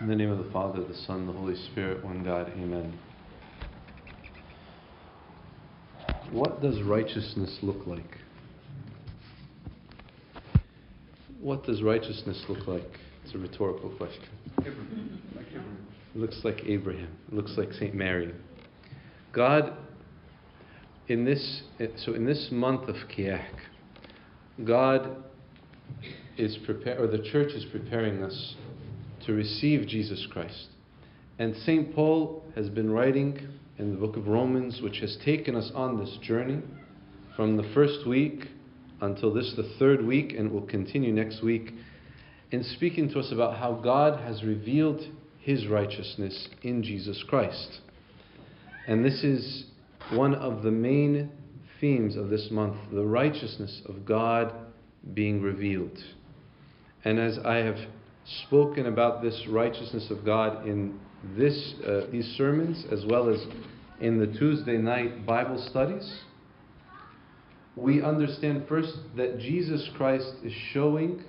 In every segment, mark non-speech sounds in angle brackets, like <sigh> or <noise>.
In the name of the Father, the Son, the Holy Spirit, one God, Amen. What does righteousness look like? What does righteousness look like? It's a rhetorical question. It looks like Abraham. It looks like St. Mary. God, in this, so in this month of Kiahk, God is prepared, or the church is preparing us to receive Jesus Christ. And St. Paul has been writing in the book of Romans, which has taken us on this journey from the first week until this, the third week, and will continue next week, in speaking to us about how God has revealed his righteousness in Jesus Christ. And this is one of the main themes of this month the righteousness of God being revealed. And as I have spoken about this righteousness of God in this, uh, these sermons, as well as in the Tuesday night Bible studies, we understand first that Jesus Christ is showing.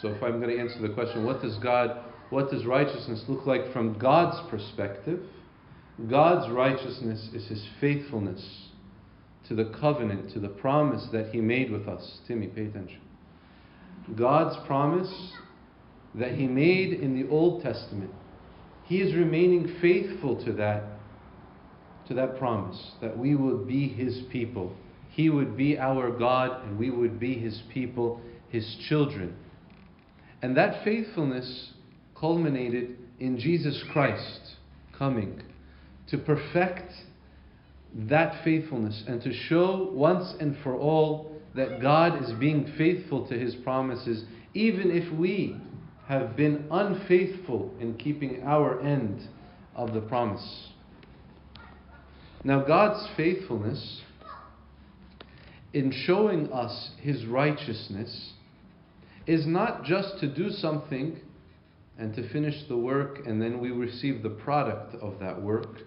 So, if I'm going to answer the question, what does God, what does righteousness look like from God's perspective? God's righteousness is His faithfulness to the covenant, to the promise that He made with us. Timmy, pay attention. God's promise that He made in the Old Testament, He is remaining faithful to that, to that promise, that we would be His people. He would be our God, and we would be His people, His children. And that faithfulness culminated in Jesus Christ coming to perfect that faithfulness and to show once and for all that God is being faithful to His promises, even if we have been unfaithful in keeping our end of the promise. Now, God's faithfulness in showing us His righteousness is not just to do something and to finish the work and then we receive the product of that work,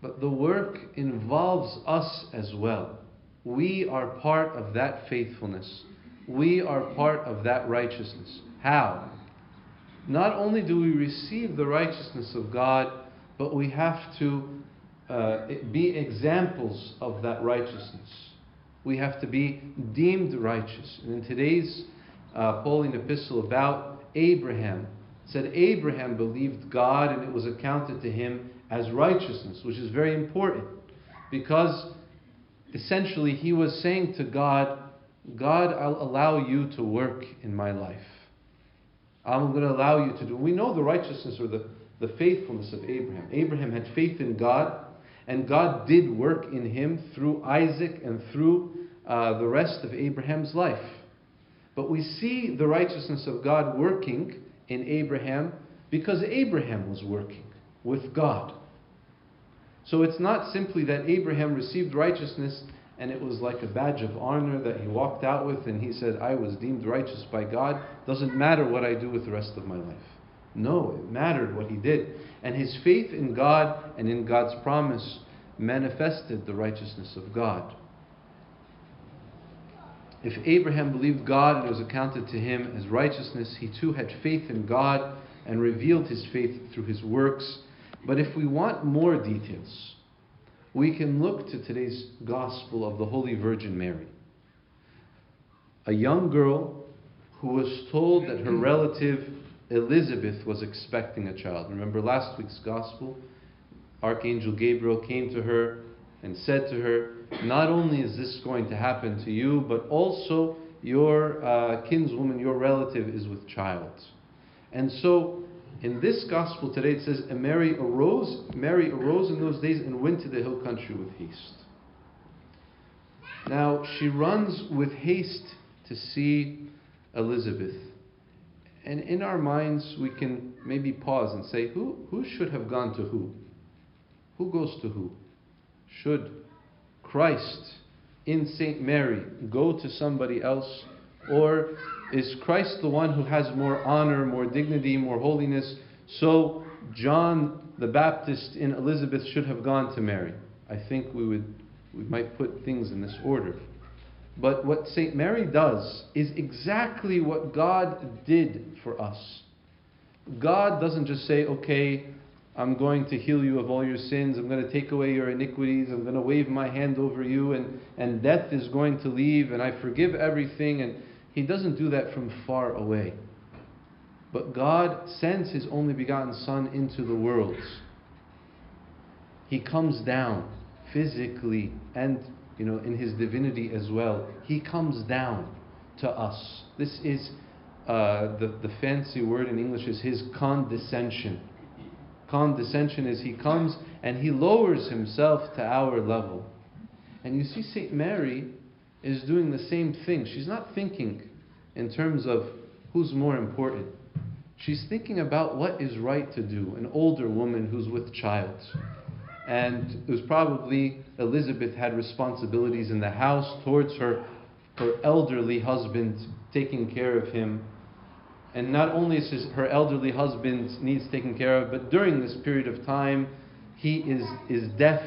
but the work involves us as well. We are part of that faithfulness. We are part of that righteousness. How? Not only do we receive the righteousness of God, but we have to uh, be examples of that righteousness. We have to be deemed righteous. And in today's uh, Pauline epistle about Abraham, said Abraham believed God and it was accounted to him as righteousness, which is very important because essentially he was saying to God, God, I'll allow you to work in my life. I'm going to allow you to do. We know the righteousness or the, the faithfulness of Abraham. Abraham had faith in God, and God did work in him through Isaac and through uh, the rest of Abraham's life. But we see the righteousness of God working in Abraham because Abraham was working with God. So it's not simply that Abraham received righteousness and it was like a badge of honor that he walked out with, and he said, I was deemed righteous by God. Doesn't matter what I do with the rest of my life. No, it mattered what he did. And his faith in God and in God's promise manifested the righteousness of God. If Abraham believed God and it was accounted to him as righteousness, he too had faith in God and revealed his faith through his works. But if we want more details, we can look to today's gospel of the Holy Virgin Mary. A young girl who was told that her relative Elizabeth was expecting a child. Remember last week's gospel? Archangel Gabriel came to her and said to her, Not only is this going to happen to you, but also your uh, kinswoman, your relative, is with child. And so in this gospel today it says, and Mary arose, Mary arose in those days and went to the hill country with haste. Now she runs with haste to see Elizabeth. And in our minds we can maybe pause and say, who, who should have gone to who? Who goes to who? Should Christ in St. Mary go to somebody else? Or is Christ the one who has more honor, more dignity, more holiness? So John the Baptist in Elizabeth should have gone to Mary. I think we would we might put things in this order. But what St. Mary does is exactly what God did for us. God doesn't just say, okay, I'm going to heal you of all your sins. I'm going to take away your iniquities. I'm going to wave my hand over you, and, and death is going to leave, and I forgive everything. And He doesn't do that from far away. But God sends His only begotten Son into the world. He comes down physically and you know in His divinity as well. He comes down to us. This is uh, the, the fancy word in English is His condescension condescension is he comes and he lowers himself to our level. And you see, St. Mary is doing the same thing. She's not thinking in terms of who's more important. She's thinking about what is right to do. An older woman who's with child. And it was probably Elizabeth had responsibilities in the house towards her, her elderly husband, taking care of him and not only is his, her elderly husband needs taken care of, but during this period of time, he is, is deaf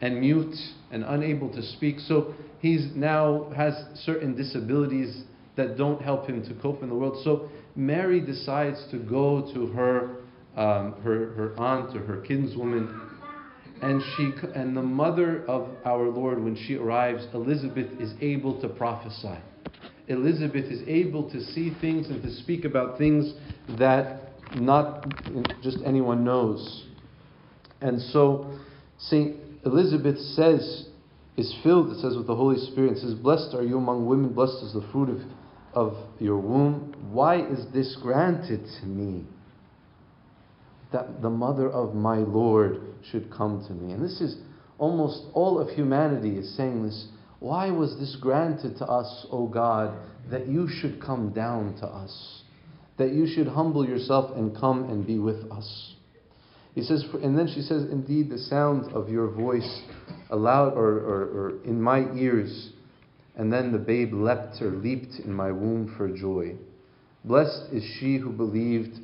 and mute and unable to speak. So he's now has certain disabilities that don't help him to cope in the world. So Mary decides to go to her, um, her, her aunt or her kinswoman, and she and the mother of our Lord, when she arrives, Elizabeth is able to prophesy. Elizabeth is able to see things and to speak about things that not just anyone knows. And so St. Elizabeth says, is filled, it says, with the Holy Spirit. It says, Blessed are you among women, blessed is the fruit of, of your womb. Why is this granted to me? That the mother of my Lord should come to me. And this is almost all of humanity is saying this why was this granted to us, O God, that you should come down to us? That you should humble yourself and come and be with us? He says, and then she says, Indeed, the sound of your voice aloud or, or, or in my ears. And then the babe leapt or leaped in my womb for joy. Blessed is she who believed,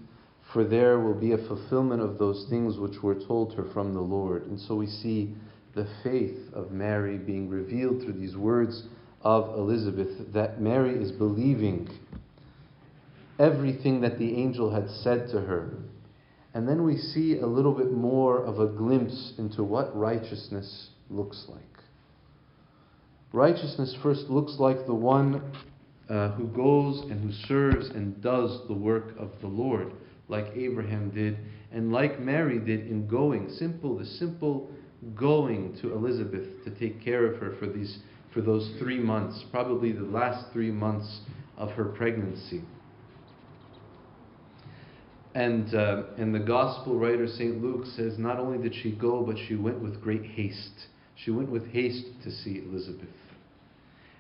for there will be a fulfillment of those things which were told her from the Lord. And so we see the faith of Mary being revealed through these words of Elizabeth, that Mary is believing everything that the angel had said to her. And then we see a little bit more of a glimpse into what righteousness looks like. Righteousness first looks like the one uh, who goes and who serves and does the work of the Lord, like Abraham did, and like Mary did in going. Simple, the simple going to Elizabeth to take care of her for these for those three months, probably the last three months of her pregnancy. And, uh, and the gospel writer St. Luke says not only did she go, but she went with great haste. She went with haste to see Elizabeth.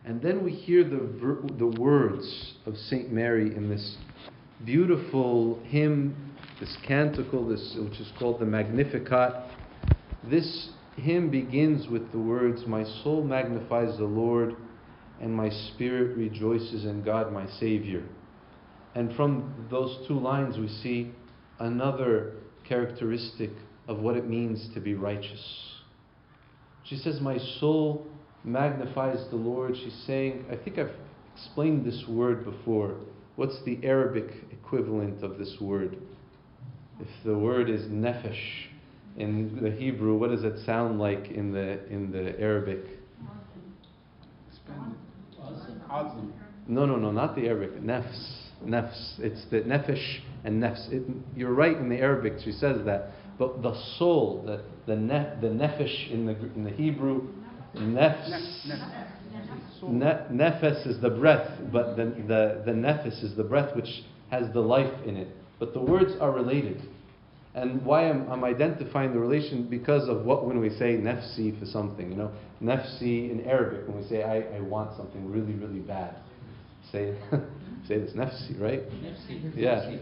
And then we hear the, ver- the words of St. Mary in this beautiful hymn, this canticle, this, which is called the Magnificat. This hymn begins with the words, My soul magnifies the Lord, and my spirit rejoices in God my Savior. And from those two lines, we see another characteristic of what it means to be righteous. She says, My soul magnifies the Lord. She's saying, I think I've explained this word before. What's the Arabic equivalent of this word? If the word is nefesh, in the Hebrew, what does it sound like in the in the Arabic? No, no, no, not the Arabic. Nefs, nefs. It's the nefesh and nefs. It, you're right in the Arabic. She says that, but the soul, the the nef, the nefesh in the in the Hebrew, nefs. Ne, nefes is the breath, but the, the, the nefes is the breath which has the life in it. But the words are related. And why I'm, I'm identifying the relation because of what when we say nafsi for something, you know, nafsi in Arabic when we say I, I want something really really bad, say <laughs> say this nafsi right? Yeah,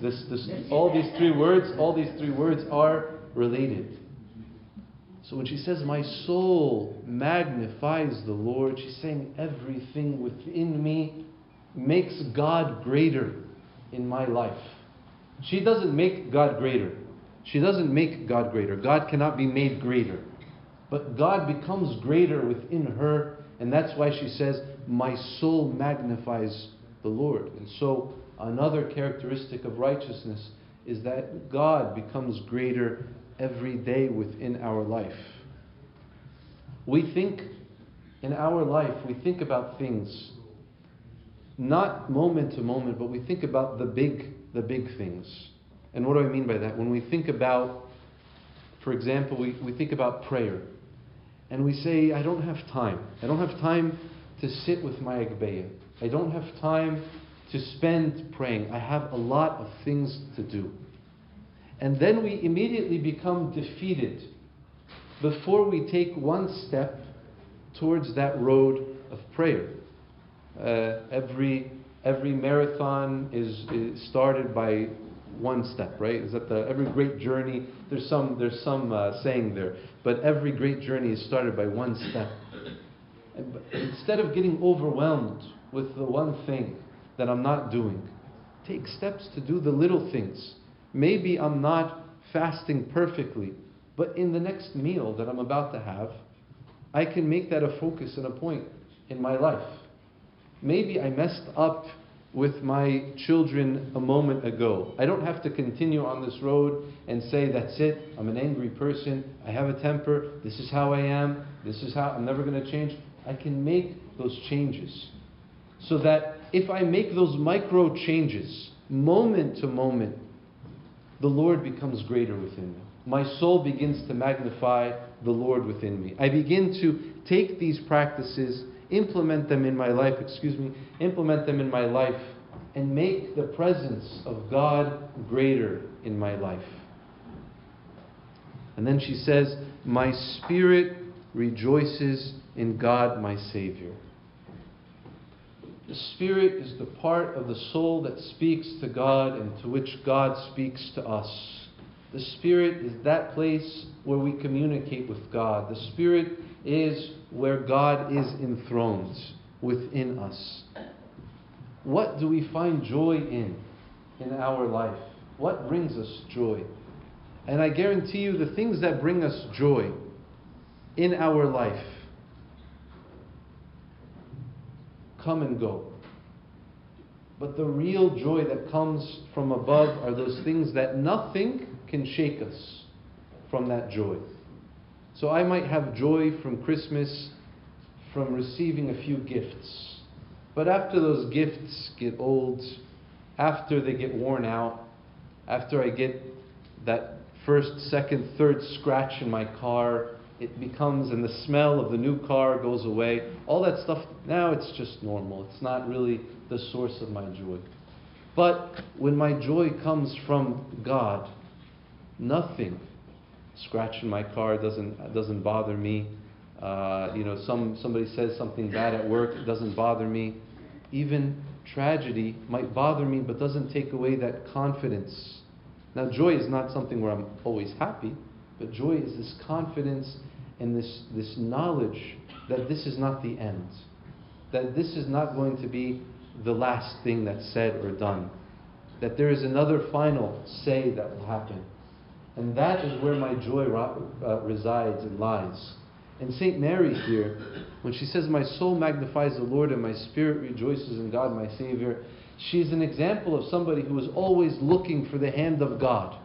this this all these three words all these three words are related. So when she says my soul magnifies the Lord, she's saying everything within me makes God greater in my life. She doesn't make God greater. She doesn't make God greater. God cannot be made greater. But God becomes greater within her, and that's why she says, My soul magnifies the Lord. And so, another characteristic of righteousness is that God becomes greater every day within our life. We think in our life, we think about things not moment to moment, but we think about the big, the big things. And what do I mean by that? When we think about, for example, we, we think about prayer, and we say, I don't have time. I don't have time to sit with my Agbeya. I don't have time to spend praying. I have a lot of things to do. And then we immediately become defeated before we take one step towards that road of prayer. Uh, every every marathon is, is, started by one step, right? Is that the every great journey? There's some there's some uh, saying there, but every great journey is started by one step. And, instead of getting overwhelmed with the one thing that I'm not doing, take steps to do the little things. Maybe I'm not fasting perfectly, but in the next meal that I'm about to have, I can make that a focus and a point in my life. Maybe I messed up with my children a moment ago. I don't have to continue on this road and say, that's it, I'm an angry person, I have a temper, this is how I am, this is how I'm never going to change. I can make those changes. So that if I make those micro changes, moment to moment, the Lord becomes greater within me. My soul begins to magnify the Lord within me. I begin to take these practices, implement them in my life, excuse me, implement them in my life, and make the presence of God greater in my life. And then she says, My spirit rejoices in God, my Savior. The Spirit is the part of the soul that speaks to God and to which God speaks to us. The Spirit is that place where we communicate with God. The Spirit is where God is enthroned within us. What do we find joy in in our life? What brings us joy? And I guarantee you, the things that bring us joy in our life come and go. But the real joy that comes from above are those things that nothing can shake us from that joy. So I might have joy from Christmas from receiving a few gifts. But after those gifts get old, after they get worn out, after I get that first, second, third scratch in my car, it becomes, and the smell of the new car goes away. All that stuff, now it's just normal. It's not really the source of my joy. But when my joy comes from God, nothing, scratch in my car doesn't, doesn't bother me. Uh, you know, some, somebody says something bad at work, it doesn't bother me. Even tragedy might bother me, but doesn't take away that confidence. Now, joy is not something where I'm always happy, but joy is this confidence and this, this knowledge that this is not the end, that this is not going to be the last thing that's said or done, that there is another final say that will happen. And that is where my joy uh, resides and lies. And St. Mary here, when she says, My soul magnifies the Lord and my spirit rejoices in God, my Savior, she's an example of somebody who is always looking for the hand of God.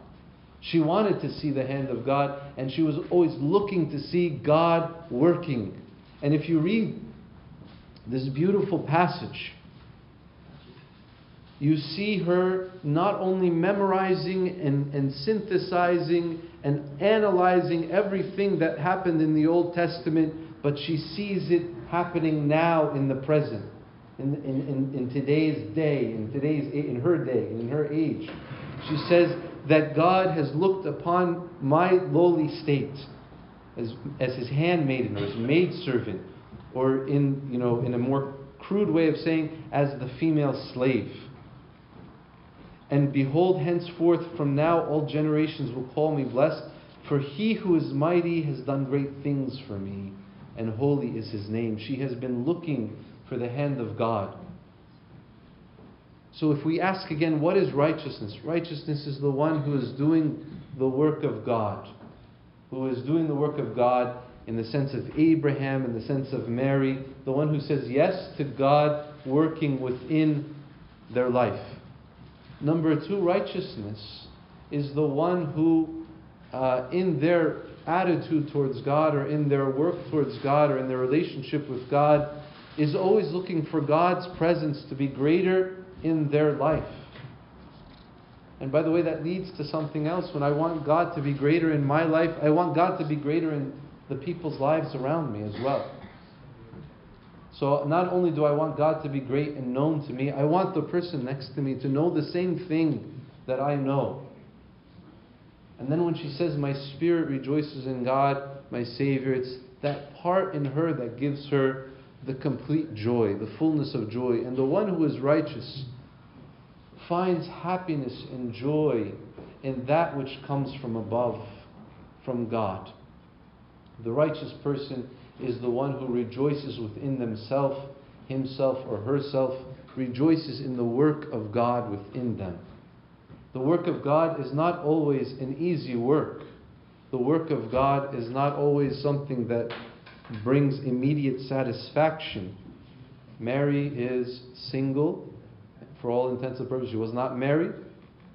She wanted to see the hand of God, and she was always looking to see God working. And if you read this beautiful passage, you see her not only memorizing and, and synthesizing and analyzing everything that happened in the Old Testament, but she sees it happening now in the present, in, in, in, in today's day, in today's in her day, in her age. She says that God has looked upon my lowly state as, as his handmaiden or his maidservant, or in you know in a more crude way of saying, as the female slave. And behold, henceforth from now all generations will call me blessed, for he who is mighty has done great things for me, and holy is his name. She has been looking for the hand of God. So if we ask again, what is righteousness? Righteousness is the one who is doing the work of God, who is doing the work of God in the sense of Abraham, in the sense of Mary, the one who says yes to God working within their life. Number two, righteousness is the one who, uh, in their attitude towards God or in their work towards God or in their relationship with God, is always looking for God's presence to be greater in their life. And by the way, that leads to something else. When I want God to be greater in my life, I want God to be greater in the people's lives around me as well. So not only do I want God to be great and known to me, I want the person next to me to know the same thing that I know. And then when she says, My spirit rejoices in God, my Savior, it's that part in her that gives her the complete joy, the fullness of joy. And the one who is righteous finds happiness and joy in that which comes from above, from God. The righteous person is the one who rejoices within themselves, himself or herself, rejoices in the work of God within them. The work of God is not always an easy work. The work of God is not always something that brings immediate satisfaction. Mary is single. For all intents and purposes, she was not married.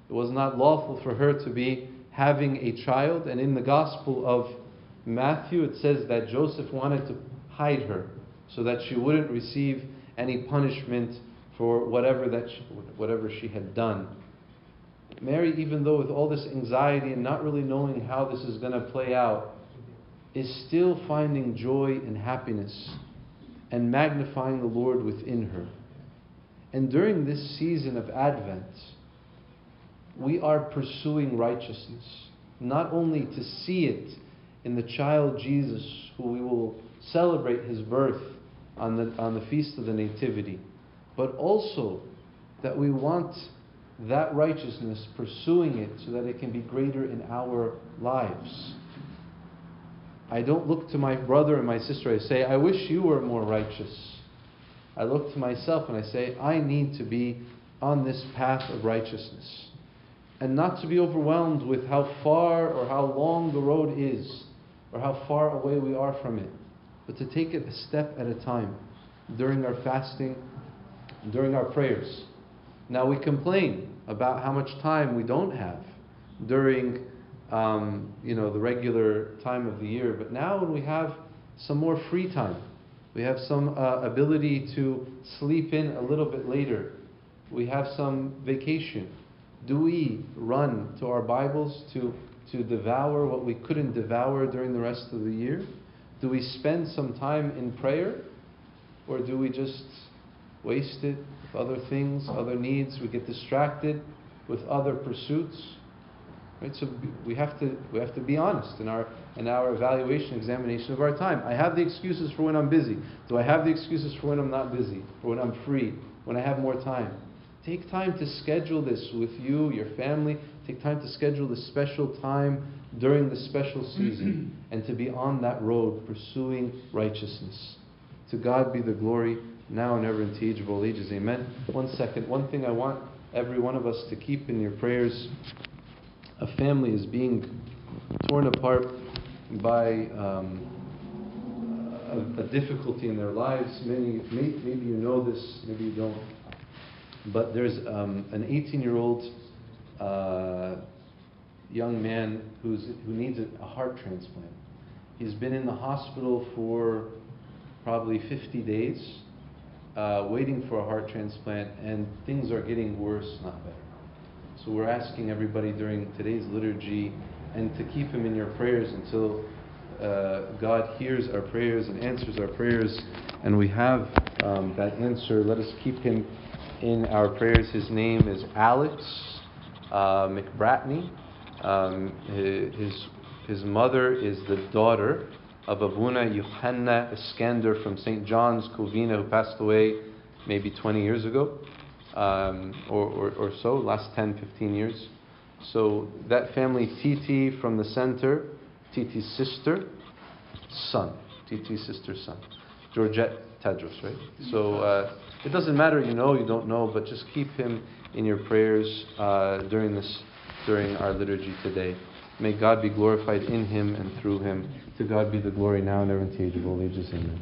It was not lawful for her to be having a child. And in the Gospel of Matthew, it says that Joseph wanted to hide her so that she wouldn't receive any punishment for whatever that she, whatever she had done. Mary, even though with all this anxiety and not really knowing how this is going to play out, is still finding joy and happiness and magnifying the Lord within her. And during this season of Advent, we are pursuing righteousness, not only to see it in the child Jesus, who we will celebrate his birth on the, on the Feast of the Nativity, but also that we want that righteousness, pursuing it so that it can be greater in our lives. I don't look to my brother and my sister, I say, I wish you were more righteous. I look to myself and I say, I need to be on this path of righteousness. And not to be overwhelmed with how far or how long the road is, or how far away we are from it, but to take it a step at a time during our fasting, during our prayers. Now we complain about how much time we don't have during um, you know the regular time of the year, but now when we have some more free time, we have some uh, ability to sleep in a little bit later, we have some vacation. Do we run to our Bibles to, to devour what we couldn't devour during the rest of the year? Do we spend some time in prayer? Or do we just waste it with other things, other needs. We get distracted with other pursuits. Right? So we have to we have to be honest in our in our evaluation, examination of our time. I have the excuses for when I'm busy. Do I have the excuses for when I'm not busy? For when I'm free? When I have more time? Take time to schedule this with you, your family. Take time to schedule this special time during the special season <clears throat> and to be on that road pursuing righteousness. To God be the glory now and ever into age of all ages. Amen. One second. One thing I want every one of us to keep in your prayers a family is being torn apart by um, a, a, difficulty in their lives. Many, may, maybe you know this, maybe you don't. But there's um, an 18 year old uh, young man who's, who needs a, a heart transplant. He's been in the hospital for probably 50 days uh, waiting for a heart transplant, and things are getting worse, not better. So we're asking everybody during today's liturgy and to keep him in your prayers until uh, God hears our prayers and answers our prayers, and we have um, that answer. Let us keep him in our prayers. His name is Alex uh, McBratney. Um, his, his mother is the daughter of Abuna Yohanna Iskander from St. John's, Covina, who passed away maybe 20 years ago um, or, or, or, so, last 10, 15 years. So that family, Titi from the center, Titi's sister, son, Titi's sister's son, Georgette Tedros, right? So uh, it doesn't matter, you know, you don't know, but just keep him in your prayers uh, during this, during our liturgy today. May God be glorified in him and through him. To God be the glory now and ever in the age of all ages. Amen.